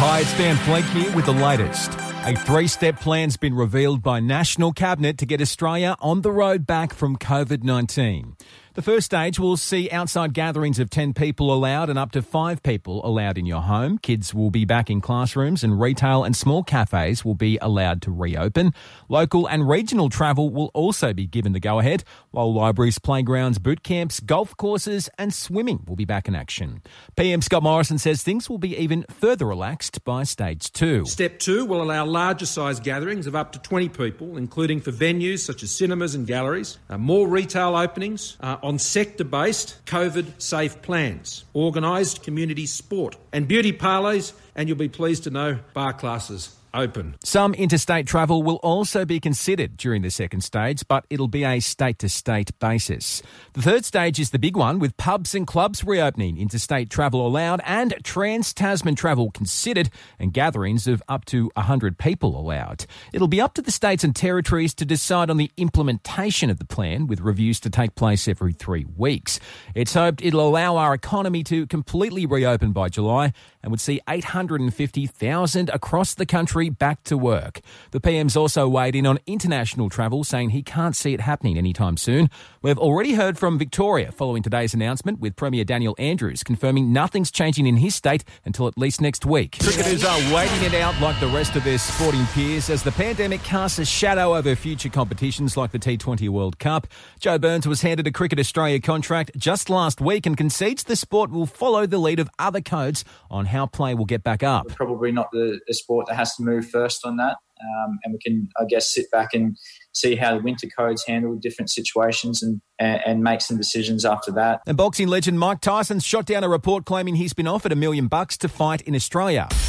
Hi, it's Dan Flake here with the latest. A three step plan's been revealed by National Cabinet to get Australia on the road back from COVID 19. The first stage will see outside gatherings of 10 people allowed and up to 5 people allowed in your home. Kids will be back in classrooms and retail and small cafes will be allowed to reopen. Local and regional travel will also be given the go ahead, while libraries, playgrounds, boot camps, golf courses and swimming will be back in action. PM Scott Morrison says things will be even further relaxed by stage 2. Step 2 will allow larger size gatherings of up to 20 people, including for venues such as cinemas and galleries, uh, more retail openings, uh, on sector based COVID safe plans, organised community sport, and beauty parlours, and you'll be pleased to know bar classes open. Some interstate travel will also be considered during the second stage, but it'll be a state to state basis. The third stage is the big one with pubs and clubs reopening, interstate travel allowed, and trans Tasman travel considered, and gatherings of up to 100 people allowed. It'll be up to the states and territories to decide on the implementation of the plan, with reviews to take place every three weeks. It's hoped it'll allow our economy to completely reopen by July and would see 850,000 across the country back to work. The PM's also weighed in on international travel, saying he can't see it happening anytime soon. We've already heard from Victoria following today's announcement, with Premier Daniel Andrews confirming nothing's changing in his state until at least next week. Cricketers are waiting it out like the rest of their sporting peers as the pandemic casts a shadow over future competitions like the T20 World Cup. Joe Burns was handed a Cricket Australia contract just last week and concedes the sport will follow the lead of other codes on how play will get back up. Probably not the, the sport that has to move first on that. Um, and we can, I guess, sit back and see how the winter codes handle different situations and, and, and, make some decisions after that. And boxing legend Mike Tyson shot down a report claiming he's been offered a million bucks to fight in Australia.